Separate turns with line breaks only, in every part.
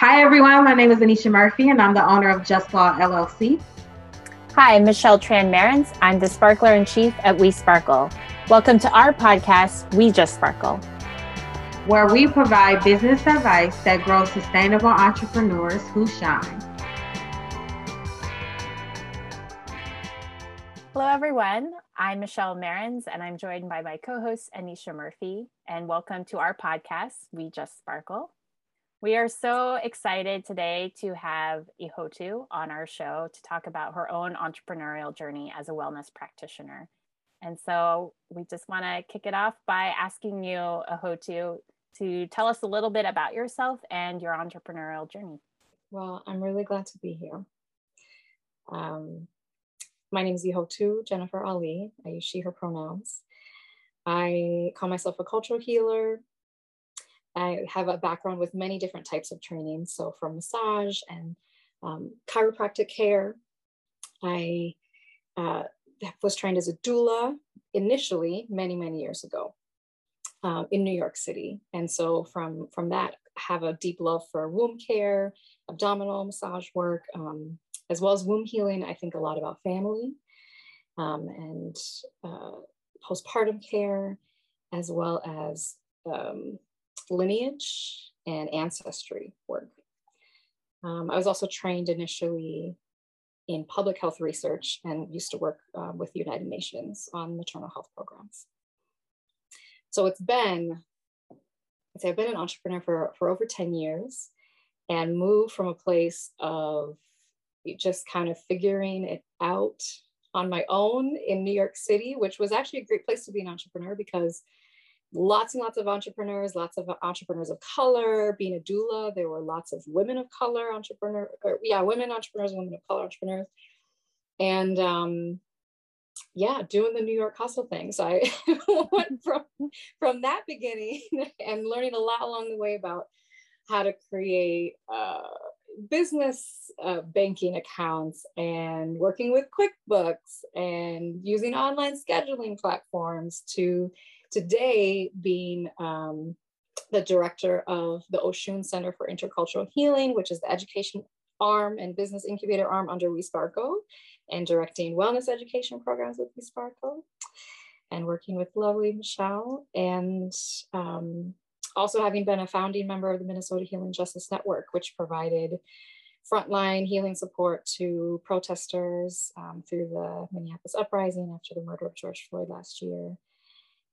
Hi, everyone. My name is Anisha Murphy, and I'm the owner of Just Law LLC.
Hi, I'm Michelle Tran Marins. I'm the Sparkler in Chief at We Sparkle. Welcome to our podcast, We Just Sparkle,
where we provide business advice that grows sustainable entrepreneurs who shine.
Hello, everyone. I'm Michelle Marins, and I'm joined by my co host, Anisha Murphy. And welcome to our podcast, We Just Sparkle. We are so excited today to have Ihotu on our show to talk about her own entrepreneurial journey as a wellness practitioner. And so we just want to kick it off by asking you, Ihotu, to tell us a little bit about yourself and your entrepreneurial journey.
Well, I'm really glad to be here. Um, my name is Ihotu Jennifer Ali. I use she, her pronouns. I call myself a cultural healer, I have a background with many different types of training. So from massage and um, chiropractic care. I uh, was trained as a doula initially many, many years ago uh, in New York City. And so from, from that, have a deep love for womb care, abdominal massage work, um, as well as womb healing. I think a lot about family um, and uh, postpartum care, as well as um, lineage and ancestry work. Um, I was also trained initially in public health research and used to work uh, with the United Nations on maternal health programs. So it's been, I'd say I've been an entrepreneur for, for over 10 years and moved from a place of just kind of figuring it out on my own in New York City, which was actually a great place to be an entrepreneur because lots and lots of entrepreneurs, lots of entrepreneurs of color. Being a doula, there were lots of women of color entrepreneur, or, yeah, women entrepreneurs, women of color entrepreneurs, and um, yeah, doing the New York hustle thing. So I went from from that beginning and learning a lot along the way about how to create. Uh, business uh, banking accounts and working with QuickBooks and using online scheduling platforms to today being um, the director of the Oshun Center for Intercultural Healing, which is the education arm and business incubator arm under We Sparkle, and directing wellness education programs with We Sparkle, and working with lovely Michelle, and um, also having been a founding member of the Minnesota Healing Justice Network, which provided frontline healing support to protesters um, through the Minneapolis uprising after the murder of George Floyd last year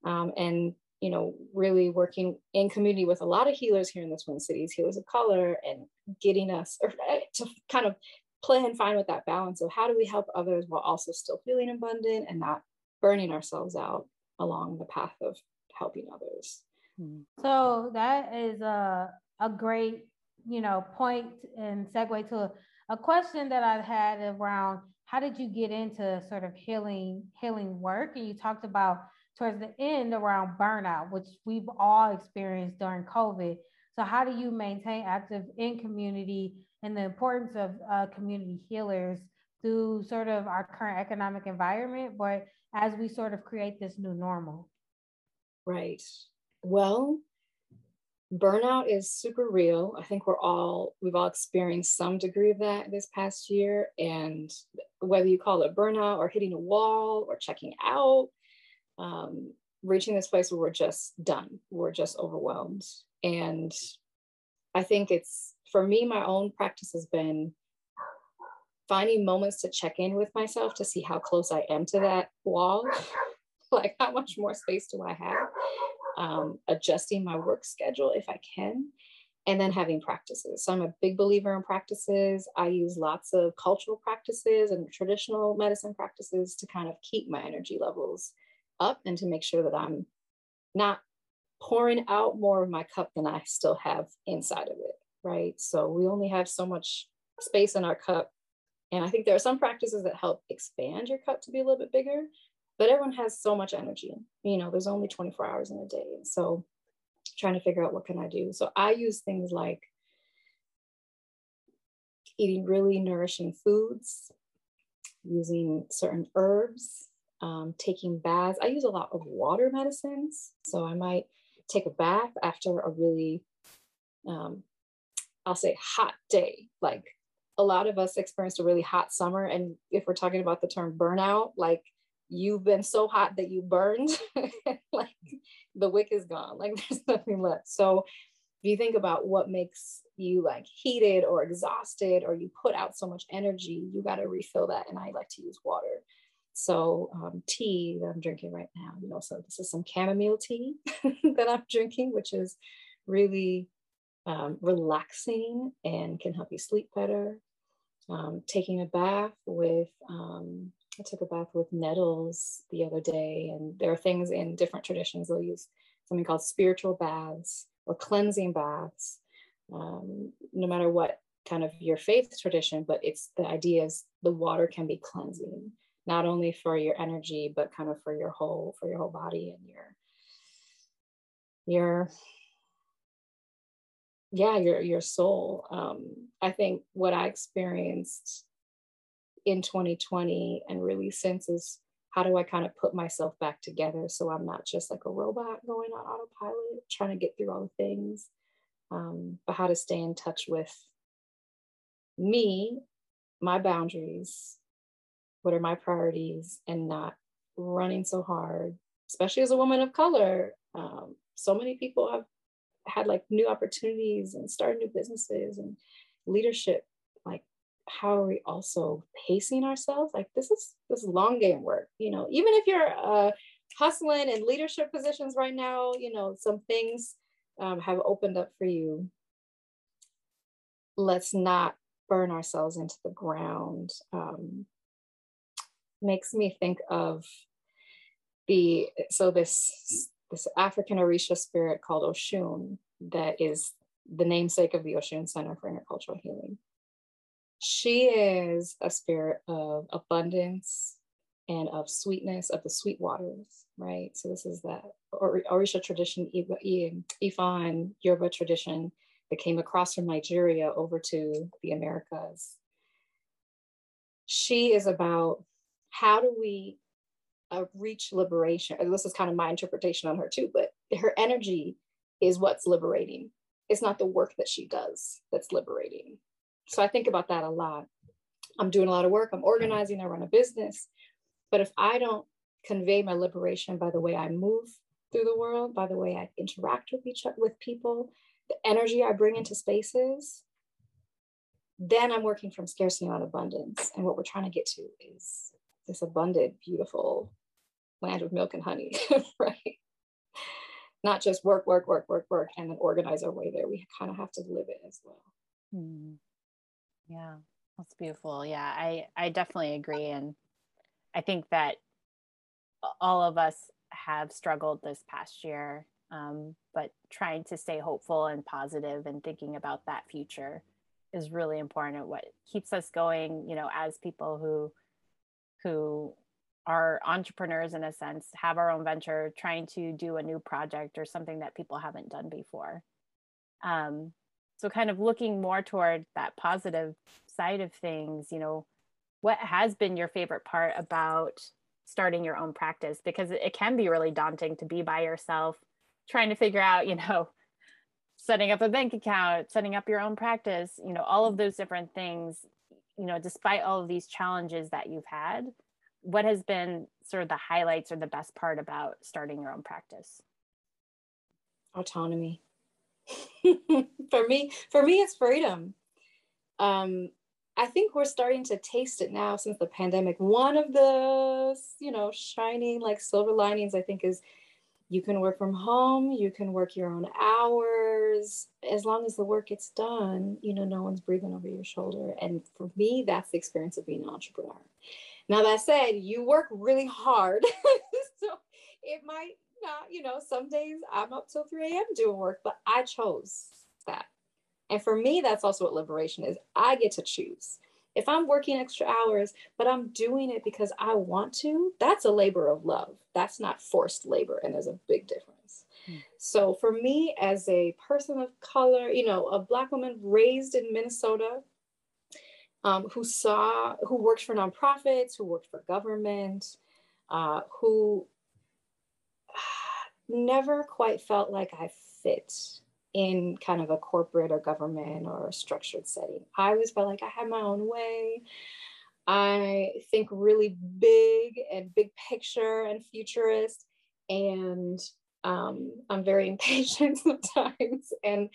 um, and you know really working in community with a lot of healers here in the twin cities healers of color and getting us or, eh, to kind of play and find with that balance of how do we help others while also still feeling abundant and not burning ourselves out along the path of helping others
hmm. so that is a, a great you know point and segue to a, a question that i had around how did you get into sort of healing healing work and you talked about towards the end around burnout, which we've all experienced during COVID. So, how do you maintain active in community and the importance of uh, community healers through sort of our current economic environment, but as we sort of create this new normal?
Right. Well, burnout is super real. I think we're all, we've all experienced some degree of that this past year. And whether you call it burnout or hitting a wall or checking out, um, reaching this place where we're just done, we're just overwhelmed. And I think it's for me, my own practice has been finding moments to check in with myself to see how close I am to that wall. like, how much more space do I have? Um, adjusting my work schedule if I can, and then having practices. So, I'm a big believer in practices. I use lots of cultural practices and traditional medicine practices to kind of keep my energy levels up and to make sure that I'm not pouring out more of my cup than I still have inside of it, right? So we only have so much space in our cup. And I think there are some practices that help expand your cup to be a little bit bigger, but everyone has so much energy. You know, there's only 24 hours in a day. So trying to figure out what can I do. So I use things like eating really nourishing foods, using certain herbs um, taking baths. I use a lot of water medicines. So I might take a bath after a really um, I'll say hot day. Like a lot of us experienced a really hot summer. And if we're talking about the term burnout, like you've been so hot that you burned, like the wick is gone, like there's nothing left. So if you think about what makes you like heated or exhausted or you put out so much energy, you got to refill that. And I like to use water. So um, tea that I'm drinking right now, you know, so this is some chamomile tea that I'm drinking, which is really um, relaxing and can help you sleep better. Um, taking a bath with, um, I took a bath with nettles the other day, and there are things in different traditions they'll use something called spiritual baths or cleansing baths, um, no matter what kind of your faith tradition, but it's the idea is the water can be cleansing, not only for your energy, but kind of for your whole, for your whole body and your, your yeah your your soul. Um, i think what i experienced in 2020 and really since is how do i kind of put myself back together so i'm not just like a robot going on autopilot trying to get through all the things um, but how to stay in touch with me my boundaries what are my priorities and not running so hard especially as a woman of color. Um, so many people have had like new opportunities and started new businesses and leadership. Like how are we also pacing ourselves? Like this is this is long game work you know? Even if you're uh, hustling in leadership positions right now you know some things um, have opened up for you. Let's not burn ourselves into the ground. Um, makes me think of the so this this African Orisha spirit called Oshun that is the namesake of the Oshun Center for Intercultural Healing. She is a spirit of abundance and of sweetness, of the sweet waters, right? So this is that Orisha tradition, Ifa and Yoruba tradition that came across from Nigeria over to the Americas. She is about how do we uh, reach liberation. And this is kind of my interpretation on her too, but her energy is what's liberating. It's not the work that she does that's liberating. So I think about that a lot. I'm doing a lot of work, I'm organizing, I run a business. But if I don't convey my liberation by the way I move through the world, by the way I interact with each with people, the energy I bring into spaces, then I'm working from scarcity on abundance. And what we're trying to get to is this abundant, beautiful land of milk and honey, right? Not just work, work, work, work, work, and then organize our way there. We kind of have to live it as well.
Mm. Yeah, that's beautiful. Yeah, I I definitely agree, and I think that all of us have struggled this past year, um, but trying to stay hopeful and positive and thinking about that future is really important. What keeps us going, you know, as people who who are entrepreneurs in a sense, have our own venture, trying to do a new project or something that people haven't done before. Um, so, kind of looking more toward that positive side of things, you know, what has been your favorite part about starting your own practice? Because it can be really daunting to be by yourself, trying to figure out, you know, setting up a bank account, setting up your own practice, you know, all of those different things, you know, despite all of these challenges that you've had what has been sort of the highlights or the best part about starting your own practice?
Autonomy. for me, for me, it's freedom. Um, I think we're starting to taste it now since the pandemic. One of the, you know, shining like silver linings, I think, is you can work from home, you can work your own hours. As long as the work gets done, you know, no one's breathing over your shoulder. And for me, that's the experience of being an entrepreneur. Now, that said, you work really hard. so it might not, you know, some days I'm up till 3 a.m. doing work, but I chose that. And for me, that's also what liberation is. I get to choose. If I'm working extra hours, but I'm doing it because I want to, that's a labor of love. That's not forced labor. And there's a big difference. Hmm. So for me, as a person of color, you know, a Black woman raised in Minnesota, um, who saw, who worked for nonprofits, who worked for government, uh, who never quite felt like I fit in kind of a corporate or government or structured setting. I always felt like I had my own way. I think really big and big picture and futurist. And um, I'm very impatient sometimes. And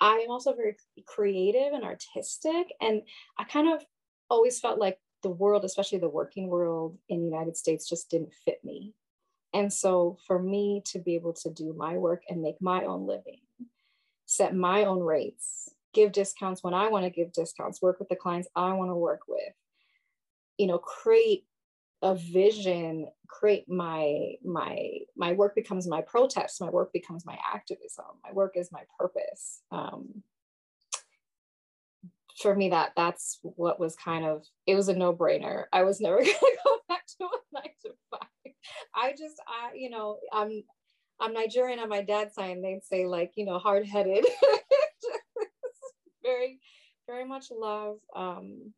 I am also very creative and artistic. And I kind of always felt like the world, especially the working world in the United States, just didn't fit me. And so for me to be able to do my work and make my own living, set my own rates, give discounts when I want to give discounts, work with the clients I want to work with, you know, create a vision, create my my my work becomes my protest, my work becomes my activism, my work is my purpose. Um, for me that that's what was kind of it was a no-brainer. I was never going to go back to a nine to five. I just i you know i'm i'm nigerian on my dad's side and they'd say like you know hard-headed. Very very much love um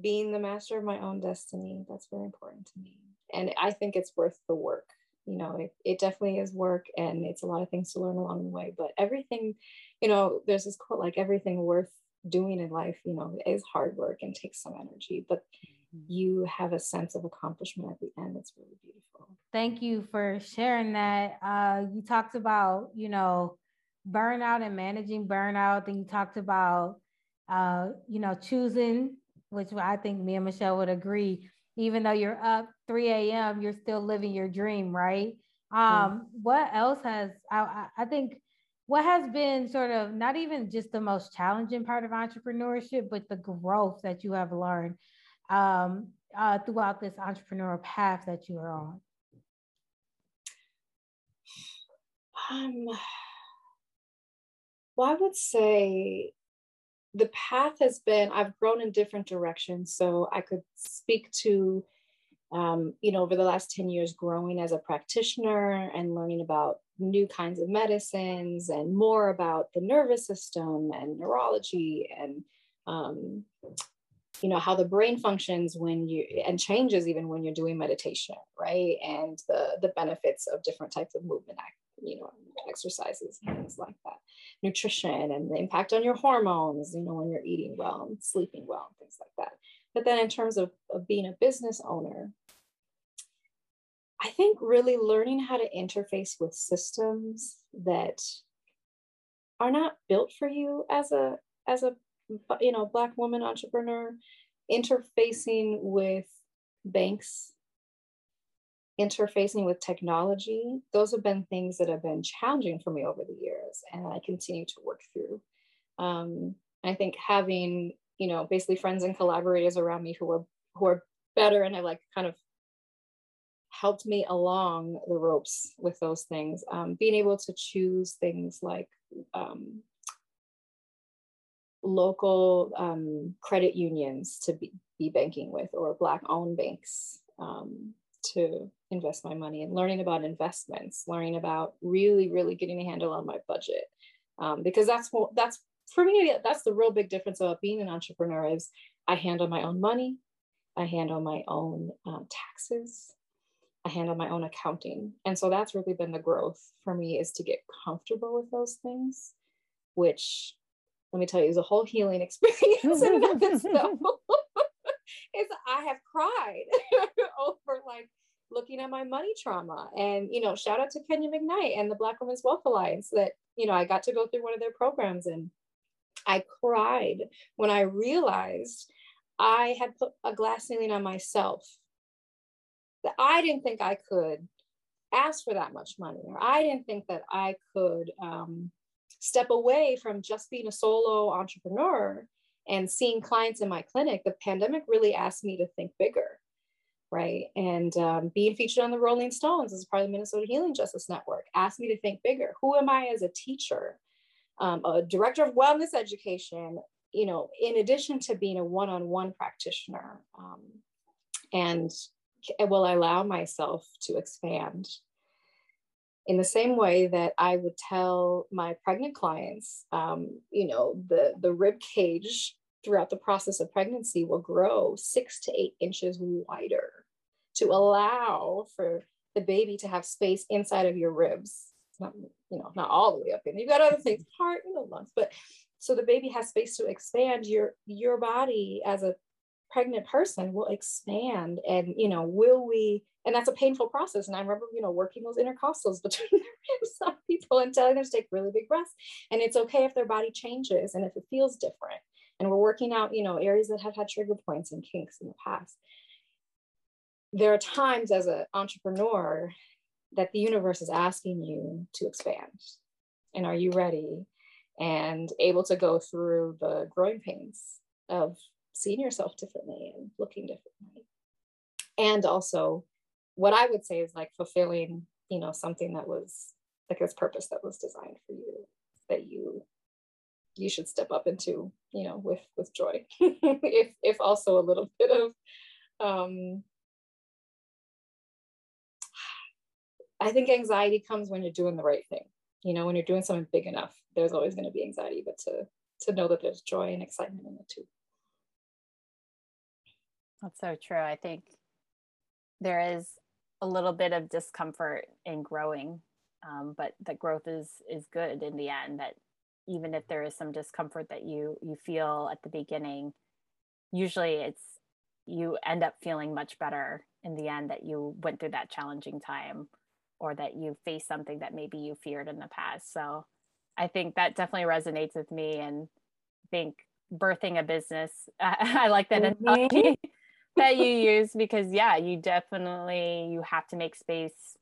being the master of my own destiny. That's very important to me. And i think it's worth the work. You know it, it definitely is work and it's a lot of things to learn along the way but everything you know there's this quote like everything worth doing in life you know is hard work and takes some energy but. You have a sense of accomplishment at the end. It's really beautiful.
Thank you for sharing that. Uh, you talked about you know burnout and managing burnout. Then you talked about uh, you know choosing which i think me and michelle would agree. Even though you're up 3 a.m., you're still living your dream, right? Um, mm. What else has, I, I think, what has been sort of not even just the most challenging part of entrepreneurship, but the growth that you have learned um, uh, throughout this entrepreneurial path that you are on?
Um, well, I would say the path has been i've grown in different directions so i could speak to um, you know over the last 10 years growing as a practitioner and learning about new kinds of medicines and more about the nervous system and neurology and um, you know how the brain functions when you and changes even when you're doing meditation right? And the the benefits of different types of movement you know exercises things like that. Nutrition and the impact on your hormones you know when you're eating well and sleeping well and things like that. But then in terms of, of being a business owner i think really learning how to interface with systems that are not built for you as a as a you know black woman entrepreneur interfacing with banks interfacing with technology, those have been things that have been challenging for me over the years, and I continue to work through. Um, I think having you know basically friends and collaborators around me who are who are better and have like kind of helped me along the ropes with those things. Um, being able to choose things like um, local um, credit unions to be, be banking with or Black owned banks um, to invest my money and learning about investments, learning about really, really getting a handle on my budget. Um, because that's what that's for me, that's the real big difference about being an entrepreneur is I handle my own money, I handle my own um, taxes, I handle my own accounting. And so that's really been the growth for me is to get comfortable with those things, which let me tell you is a whole healing experience in of itself. is I have cried over like looking at my money trauma. And, you know, shout out to Kenya McKnight and the Black Women's Wealth Alliance that, you know, I got to go through one of their programs and I cried when I realized I had put a glass ceiling on myself that I didn't think I could ask for that much money, or I didn't think that I could um, step away from just being a solo entrepreneur and seeing clients in my clinic. The pandemic really asked me to think bigger right? And um, being featured on the Rolling Stones as part of the Minnesota Healing Justice Network asked me to think bigger. Who am I as a teacher, um, a director of wellness education, you know, in addition to being a one on one practitioner? Um, and will I allow myself to expand in the same way that I would tell my pregnant clients, um, you know, the, the rib cage throughout the process of pregnancy will grow six to eight inches wider to allow for the baby to have space inside of your ribs. not, you know, not all the way up in. You've got other things, heart, you know, lungs, but so the baby has space to expand. Your your body as a pregnant person will expand, and you know, will we? And that's a painful process. And I remember, you know, working those intercostals between the ribs people and telling them to take really big breaths. And it's okay if their body changes and if it feels different. And we're working out, you know, areas that have had trigger points and kinks in the past there are times as an entrepreneur that the universe is asking you to expand. And are you ready and able to go through the growing pains of seeing yourself differently and looking differently? And also, what I would say is like fulfilling, you know, something that was like this purpose that was designed for you that you you should step up into you know with with joy if if also a little bit of um I think anxiety comes when you're doing the right thing. You know, when you're doing something big enough, there's always going to be anxiety, but to to know that there's joy and excitement in it too.
That's so true. I think there is a little bit of discomfort in growing, um, but the growth is is good in the end. That even if there is some discomfort that you you feel at the beginning, usually it's you end up feeling much better in the end that you went through that challenging time or that you faced something that maybe you feared in the past. So I think that definitely resonates with me and I think birthing a business, I, like that mm-hmm. analogy that you use because yeah, you definitely, you have to make space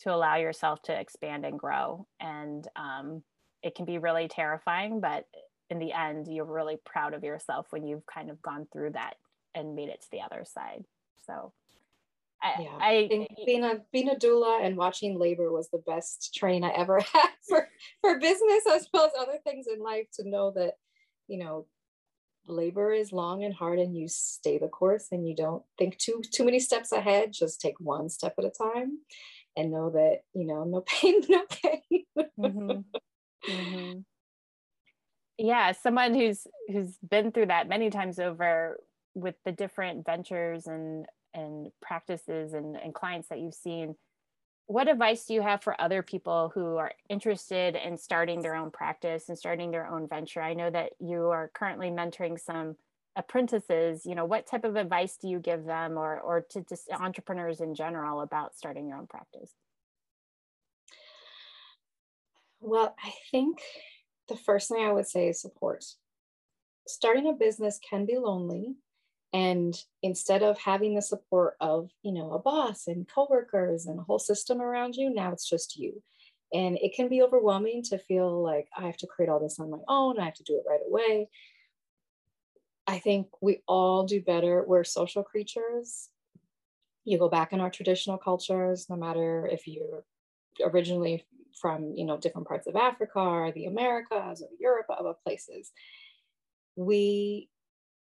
to allow yourself to expand and grow. And um, it can be really terrifying, but in the end, you're really proud of yourself when you've kind of gone through that and made it to the other side. So
I, yeah. I think being a being a doula and watching labor was the best train I ever had for for business as well as other things in life to know that you know labor is long and hard and you stay the course and you don't think too too many steps ahead just take one step at a time and know that you know no pain no pain mm-hmm.
Mm-hmm. yeah someone who's who's been through that many times over with the different ventures and and practices and, and clients that you've seen what advice do you have for other people who are interested in starting their own practice and starting their own venture? I know that you are currently mentoring some apprentices you know what type of advice do you give them or or to just entrepreneurs in general about starting your own practice?
Well i think the first thing i would say is support. Starting a business can be lonely and instead of having the support of you know a boss and coworkers and a whole system around you now it's just you. And it can be overwhelming to feel like i have to create all this on my own i have to do it right away. I think we all do better. We're social creatures. You go back in our traditional cultures no matter if you're originally from you know different parts of africa or the americas or europe other places. We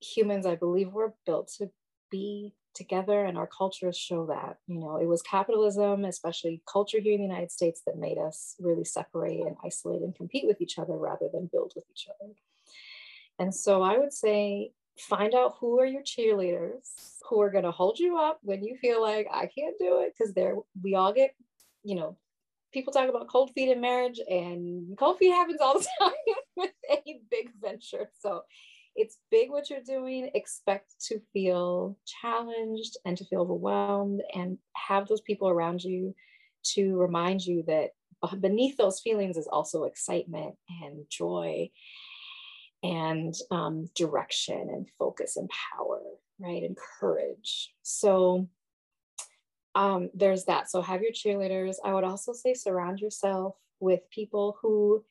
humans, I believe, were built to be together, and our cultures show that. You know, it was capitalism, especially culture here in the United States, that made us really separate and isolate and compete with each other rather than build with each other. And so I would say, find out who are your cheerleaders who are going to hold you up when you feel like I can't do it because there we all get, you know, people talk about cold feet in marriage and cold feet happens all the time with any big venture. So it's big what you're doing. Expect to feel challenged and to feel overwhelmed and have those people around you to remind you that beneath those feelings is also excitement and joy and um, direction and focus and power, right? And courage. So um, there's that. So have your cheerleaders. I would also say surround yourself with people who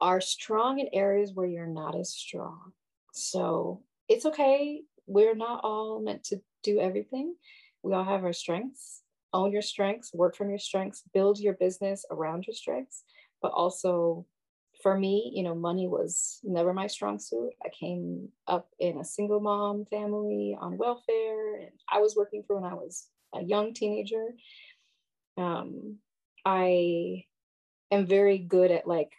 are strong in areas where you're not as strong. So it's okay. We're not all meant to do everything. We all have our strengths. Own your strengths, work from your strengths, build your business around your strengths. But also, for me, you know, money was never my strong suit. I came up in a single mom family on welfare, and I was working for when I was a young teenager. Um, I am very good at like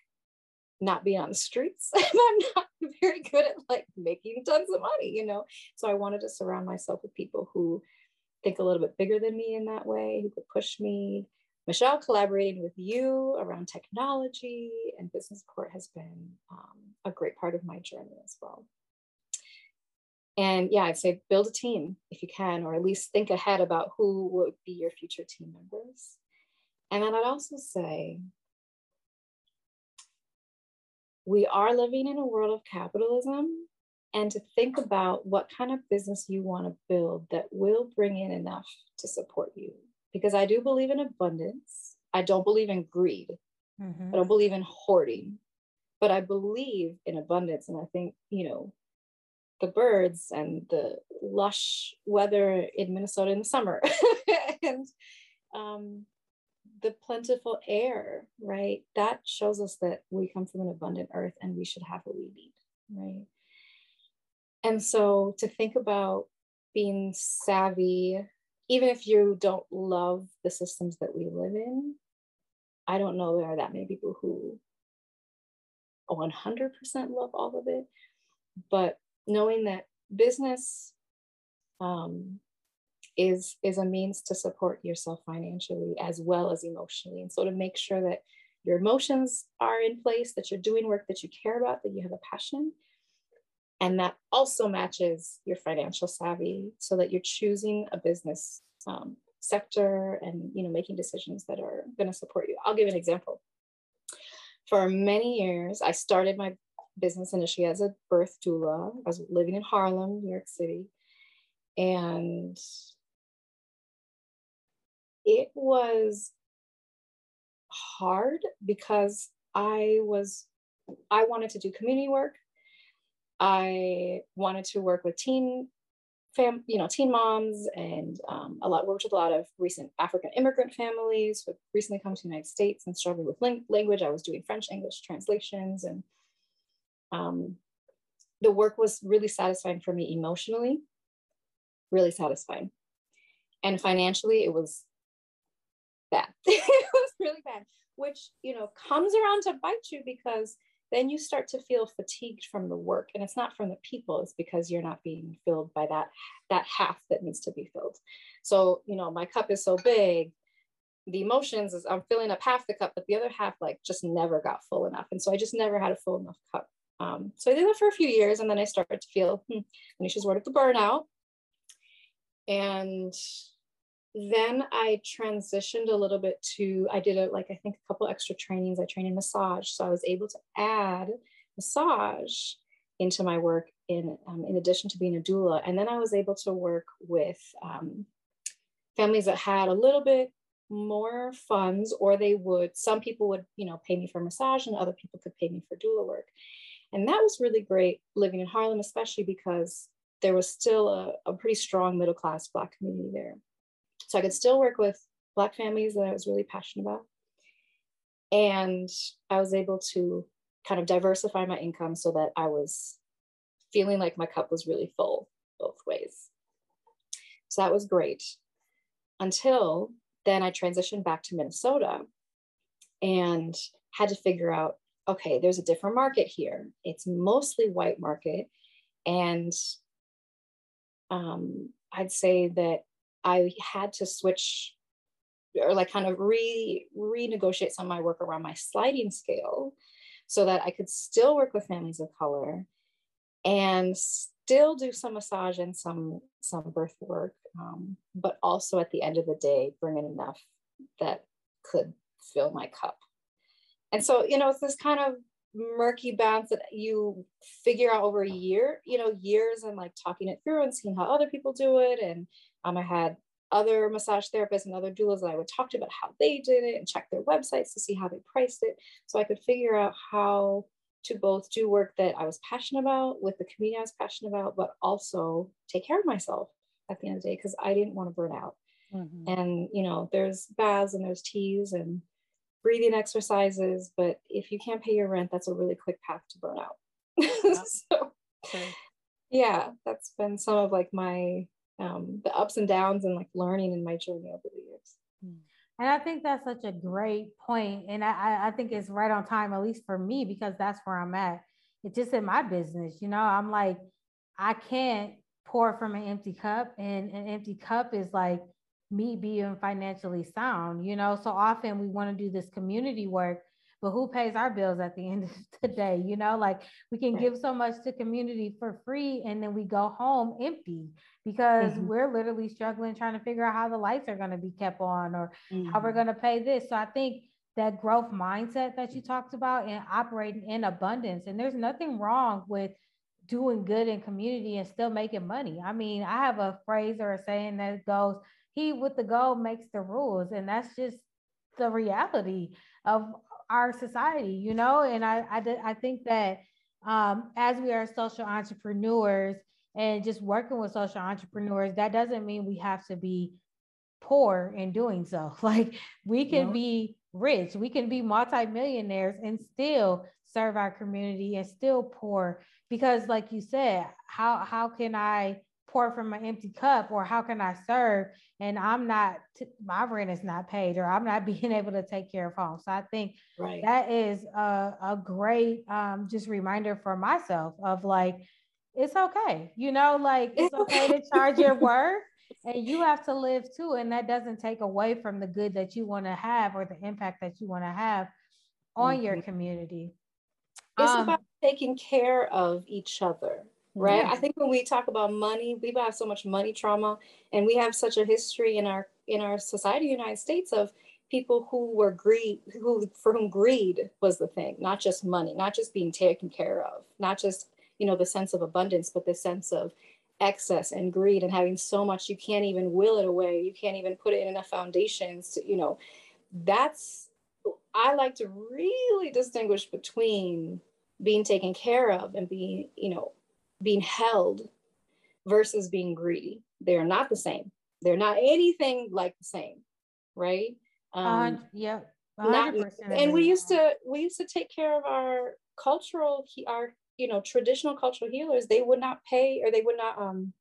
not being on the streets. I'm not very good at like making tons of money, you know. So I wanted to surround myself with people who think a little bit bigger than me in that way, who could push me, Michelle, collaborating with you around technology and business support has been um, a great part of my journey as well. And yeah, I'd say build a team if you can, or at least think ahead about who would be your future team members. And then I'd also say we are living in a world of capitalism and to think about what kind of business you want to build that will bring in enough to support you. Because I do believe in abundance. I don't believe in greed. Mm-hmm. I don't believe in hoarding, but I believe in abundance. And I think, you know, the birds and the lush weather in Minnesota in the summer and um, the plentiful air, right? That shows us that we come from an abundant earth and we should have what we need, right? And so to think about being savvy, even if you don't love the systems that we live in, I don't know there are that many people who 100% love all of it, but knowing that business um, is is a means to support yourself financially as well as emotionally. And so to make sure that your emotions are in place that you're doing work that you care about that you have a passion and that also matches your financial savvy so that you're choosing a business um, sector and you know making decisions that are going to support you. I'll give an example. For many years i started my business initially as a birth doula. I was living in harlem new york city. And it was hard because I was, I wanted to do community work. I wanted to work with teen fam, you know, teen moms and um, a lot worked with a lot of recent African immigrant families who recently come to the United States and struggling with ling- language. I was doing French English translations and um, the work was really satisfying for me emotionally, really satisfying. And financially, it was bad. it was really bad, which, you know, comes around to bite you because then you start to feel fatigued from the work. And it's not from the people it's because you're not being filled by that that half that needs to be filled. So you know my cup is so big the emotions is i'm filling up half the cup but the other half like just never got full enough. And so i just never had a full enough cup. Um, so i did that for a few years and then i started to feel hmm, anisha's word of the burnout. And then I transitioned a little bit to, I did a, like, I think a couple extra trainings. I trained in massage. So I was able to add massage into my work in, um, in addition to being a doula. And then I was able to work with um, families that had a little bit more funds or they would, some people would, you know, pay me for massage and other people could pay me for doula work. And that was really great living in Harlem, especially because there was still a, a pretty strong middle class Black community there. So I could still work with Black families that I was really passionate about. And I was able to kind of diversify my income so that I was feeling like my cup was really full both ways. So that was great. Until then, I transitioned back to Minnesota and had to figure out okay, there's a different market here. It's mostly white market. And um, I'd say that I had to switch or like kind of re renegotiate some of my work around my sliding scale so that I could still work with families of color and still do some massage and some some birth work, um, but also at the end of the day bring in enough that could fill my cup. And so, you know, it's this kind of murky balance that you figure out over a year, you know, years and like talking it through and seeing how other people do it and um, I had other massage therapists and other doulas that I would talk to about how they did it and check their websites to see how they priced it. So I could figure out how to both do work that I was passionate about with the community I was passionate about, but also take care of myself at the end of the day because I didn't want to burn out. Mm-hmm. And you know, there's baths and there's teas and breathing exercises, but if you can't pay your rent, that's a really quick path to burnout. Yeah. so okay. yeah, that's been some of like my um, the ups and downs and like learning in my journey over the years.
Hmm. And I think that's such a great point. And I, I think it's right on time, at least for me, because that's where I'm at. It's just in my business, you know, I'm like, I can't pour from an empty cup. And an empty cup is like me being financially sound, you know. So often we want to do this community work, but who pays our bills at the end of the day? You know, like we can give so much to community for free and then we go home empty because mm-hmm. we're literally struggling trying to figure out how the lights are going to be kept on or mm-hmm. how we're mm-hmm. going to pay this. So I think that growth mindset that you talked about and operating in abundance. And there's nothing wrong with doing good in community and still making money. I mean, I have a phrase or a saying that goes, he with the goal makes the rules. And that's just the reality of our society, you know? And I, I, I think that um, as we are social entrepreneurs and just working with social entrepreneurs, that doesn't mean we have to be poor in doing so. Like we can be rich, we can be multimillionaires and still serve our community and still poor because like you said, how how can I pour from an empty cup or how can I serve and I'm not my rent is not paid or I'm not being able to take care of home. So I think right. that is a, a great um, just reminder for myself of like it's okay. You know, like it's okay to charge your worth and you have to live too. And that doesn't take away from the good that you want to have or the impact that you want to have on mm-hmm. your community.
It's um, about taking care of each other, right? Yeah. I think when we talk about money, we have so much money trauma, and we have such a history in our in our society, United States, of people who were greed, who for whom greed was the thing, not just money, not just being taken care of, not just you know the sense of abundance, but the sense of excess and greed and having so much you can't even will it away you can't even put it in enough foundations to you know that's i like to really distinguish between being taken care of and being you know being held versus being greedy. They're not the same. They're not anything like the same right?
Um uh, yeah
not, and we used to we used to take care of our cultural our you know traditional cultural healers. They would not pay or they would not um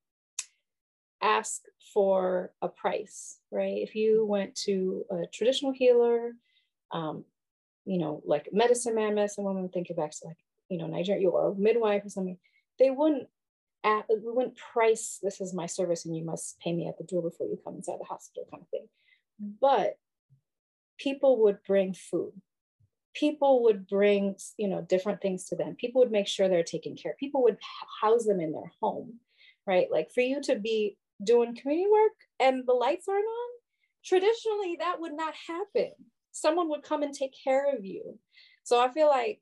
ask for a price right? If you went to a traditional healer um you know like medicine man medicine woman think back to like you know nigeria or midwife or something they wouldn't at, we wouldn't price this is my service and you must pay me at the door before you come inside the hospital kind of thing. Mm. But people would bring food. People would bring you know different things to them. People would make sure they're taken care people would house them in their home right? Like for you to be doing community work and the lights aren't on traditionally that would not happen. Someone would come and take care of you. So i feel like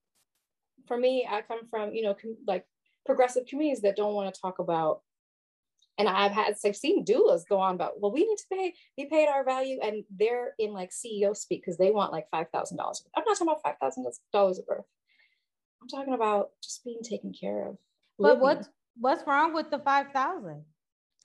for me i come from you know com- like progressive communities that don't want to talk about and I've had I've seen doulas go on about, well, we need to pay, be paid our value, and they're in like CEO speak because they want like five thousand dollars. I'm not talking about five thousand dollars of birth. I'm talking about just being taken care of.
But what's what's wrong with the five thousand?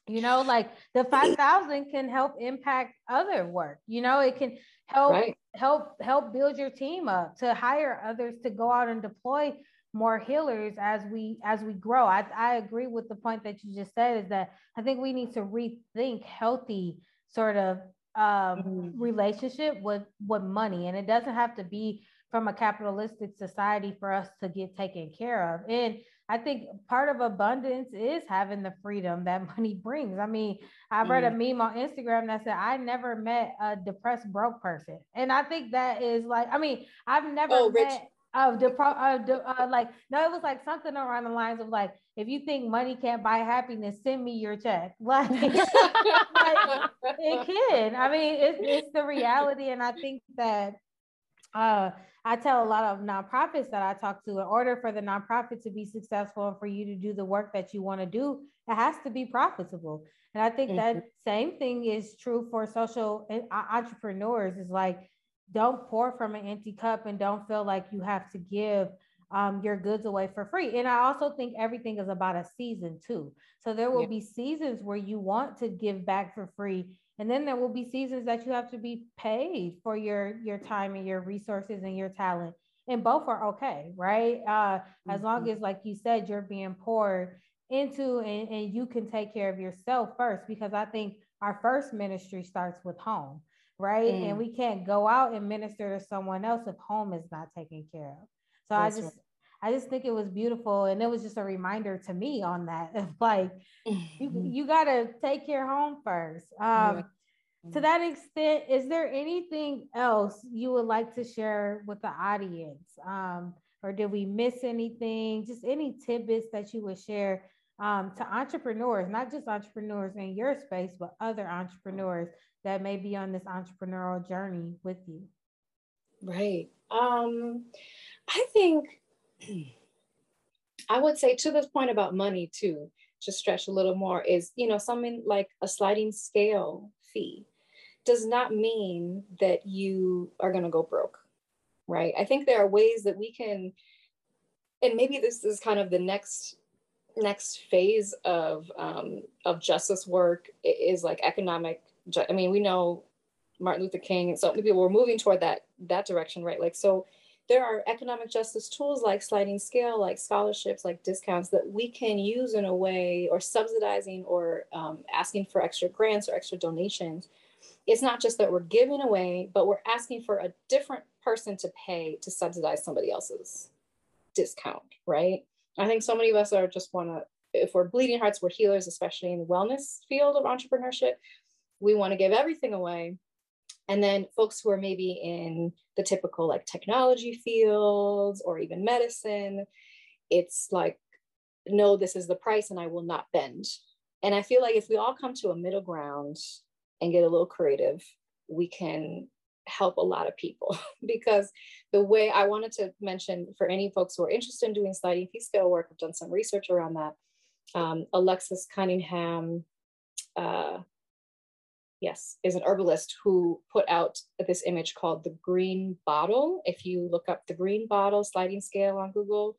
You know, like the five thousand can help impact other work. You know, it can help right. help help build your team up to hire others to go out and deploy more healers as we as we grow. I, I agree with the point that you just said is that I think we need to rethink healthy sort of um, mm-hmm. relationship with with money, and it doesn't have to be from a capitalistic society for us to get taken care of. And I think part of abundance is having the freedom that money brings. I mean, I read a mm-hmm. meme on Instagram that said, I never met a depressed broke person. And I think that is like, I mean, I've never oh, met. Rich of the pro uh, uh, like no it was like something around the lines of like if you think money can't buy happiness send me your check like, like it can i mean it's, it's the reality and i think that uh, I tell a lot of nonprofits that I talk to, in order for the nonprofit to be successful and for you to do the work that you want to do, it has to be profitable. And I think mm-hmm. that same thing is true for social uh, entrepreneurs. Is like don't pour from an empty cup and don't feel like you have to give um, your goods away for free. And I also think everything is about a season too. So there will yeah. be seasons where you want to give back for free. And then there will be seasons that you have to be paid for your your time and your resources and your talent. And both are okay, right? Uh, mm-hmm. As long mm-hmm. as, like you said, you're being poured into and, and you can take care of yourself first, because I think our first ministry starts with home right? Mm. And we can't go out and minister to someone else if home is not taken care of. So That's I just right. I just think it was beautiful and it was just a reminder to me on that like you, you got to take care home first. Um, to that extent, is there anything else you would like to share with the audience? Um, or did we miss anything? Just any tidbits that you would share um, to entrepreneurs, not just entrepreneurs in your space, but other entrepreneurs that may be on this entrepreneurial journey with you?
Right. Um, I think I would say to this point about money too, just stretch a little more is, you know, something like a sliding scale fee does not mean that you are going to go broke, right? I think there are ways that we can, and maybe this is kind of the next next phase of um, of justice work is like economic. I mean, we know Martin Luther King, and so maybe we're moving toward that that direction, right? Like so. There are economic justice tools like sliding scale, like scholarships, like discounts that we can use in a way, or subsidizing, or um, asking for extra grants or extra donations it's not just that we're giving away, but we're asking for a different person to pay to subsidize somebody else's discount, right? I think so many of us are just want to, if we're bleeding hearts, we're healers, especially in the wellness field of entrepreneurship. We want to give everything away. And then folks who are maybe in the typical like technology fields or even medicine, it's like, no, this is the price and I will not bend. And I feel like if we all come to a middle ground and get a little creative, we can help a lot of people because the way I wanted to mention for any folks who are interested in doing sliding fee scale work, I've done some research around that. Um, Alexis Cunningham, uh, yes, is an herbalist who put out this image called the green bottle. If you look up the green bottle sliding scale on Google,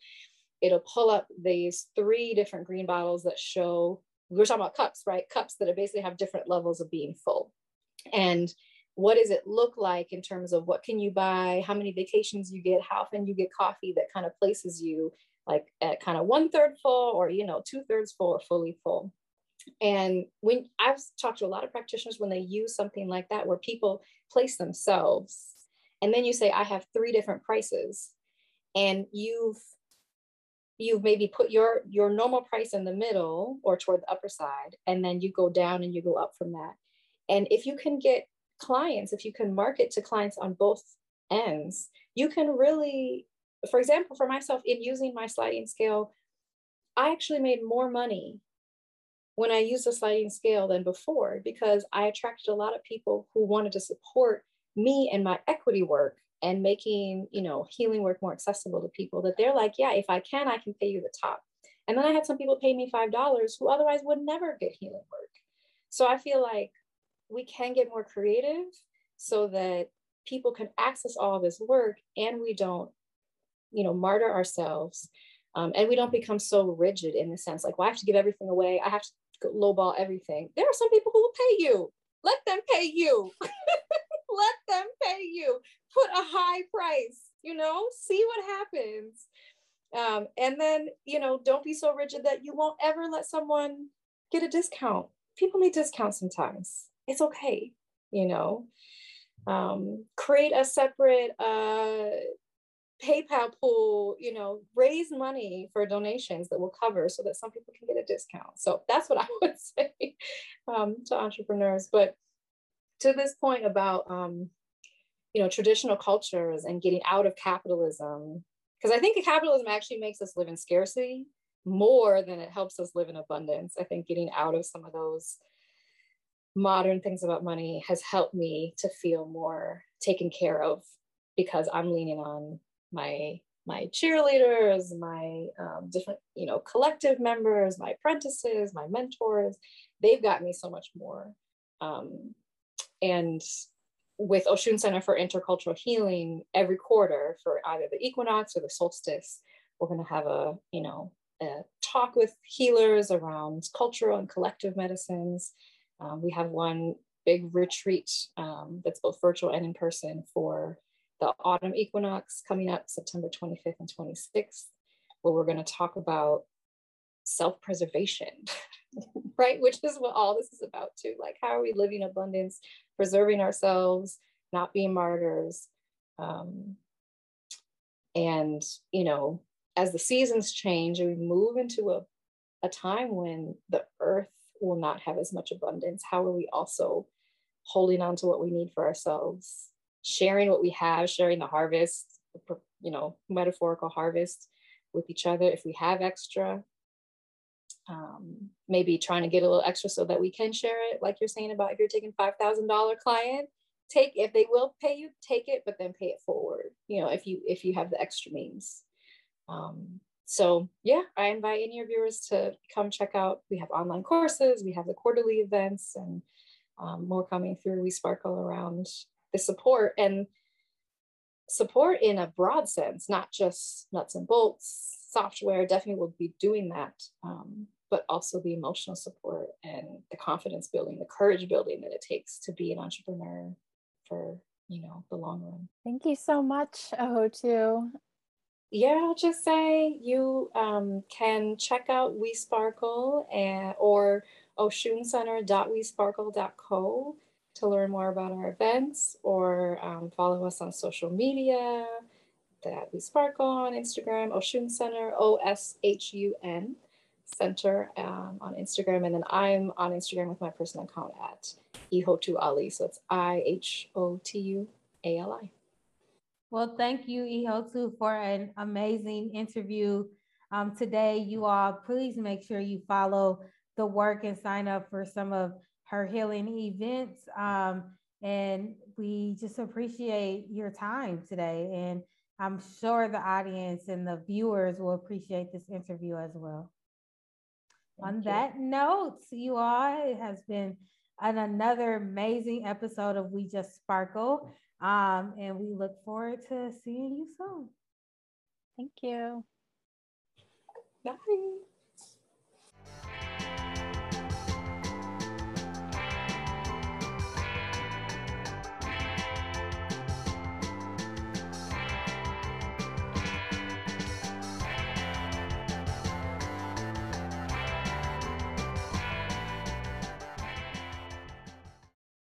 it'll pull up these three different green bottles that show we are talking about cups, right? Cups that basically have different levels of being full. And what does it look like in terms of what can you buy, how many vacations you get, how often you get coffee that kind of places you like at kind of one third full or you know two thirds full or fully full. And when I've talked to a lot of practitioners when they use something like that, where people place themselves, and then you say, I have three different prices, and you've you've maybe put your your normal price in the middle or toward the upper side and then you go down and you go up from that. And if you can get clients if you can market to clients on both ends you can really for example for myself in using my sliding scale i actually made more money when i used a sliding scale than before because i attracted a lot of people who wanted to support me and my equity work and making you know healing work more accessible to people that they're like yeah if i can i can pay you the top. And then i had some people pay me five dollars who otherwise would never get healing work. So i feel like we can get more creative so that people can access all this work and we don't you know martyr ourselves um, and we don't become so rigid in the sense like well i have to give everything away. I have to lowball everything. There are some people who will pay you. Let them pay you. Let them pay you. Put a high price you know? See what happens. Um, and then you know don't be so rigid that you won't ever let someone get a discount. People need discounts sometimes. It's okay you know? Um, create a separate uh, PayPal pool, you know, raise money for donations that will cover so that some people can get a discount. So that's what I would say um, to entrepreneurs. But to this point about um, you know traditional cultures and getting out of capitalism because i think capitalism actually makes us live in scarcity more than it helps us live in abundance i think getting out of some of those modern things about money has helped me to feel more taken care of because i'm leaning on my my cheerleaders my um, different you know collective members my apprentices my mentors they've got me so much more um, and with Oshun Center for Intercultural Healing, every quarter for either the equinox or the solstice, we're going to have a, you know, a talk with healers around cultural and collective medicines. Um, we have one big retreat um, that's both virtual and in person for the autumn equinox coming up September 25th and 26th, where we're going to talk about self preservation, right? Which is what all this is about, too. Like, how are we living abundance preserving ourselves, not being martyrs. Um, and, you know, as the seasons change and we move into a, a time when the earth will not have as much abundance, how are we also holding on to what we need for ourselves, sharing what we have, sharing the harvest, you know, metaphorical harvest with each other if we have extra. Um, maybe trying to get a little extra so that we can share it, like you're saying about if you're taking five thousand dollar client, take if they will pay you, take it, but then pay it forward. You know, if you if you have the extra means. Um, so yeah, I invite any of your viewers to come check out. We have online courses, we have the quarterly events, and um, more coming through. We sparkle around the support and support in a broad sense, not just nuts and bolts. Software definitely will be doing that, um, but also the emotional support and the confidence building, the courage building that it takes to be an entrepreneur for you know the long run.
Thank you so much, Ihotu.
Yeah, I'll just say you um, can check out We Sparkle and or oshuncenter.wesparkle.co to learn more about our events or um, follow us on social media that we sparkle on Instagram, Oshun Center, O S H U N Center um, on Instagram. And then I'm on Instagram with my personal account at Ihotu Ali. So it's I H O T U A L I.
Well, thank you, Ihotu, for an amazing interview um, today. You all, please make sure you follow the work and sign up for some of her healing events. Um, and we just appreciate your time today. And I'm sure the audience and the viewers will appreciate this interview as well. Thank On you. that note, you all, it has been an, another amazing episode of We Just Sparkle. Um, and we look forward to seeing you soon.
Thank you.
Bye.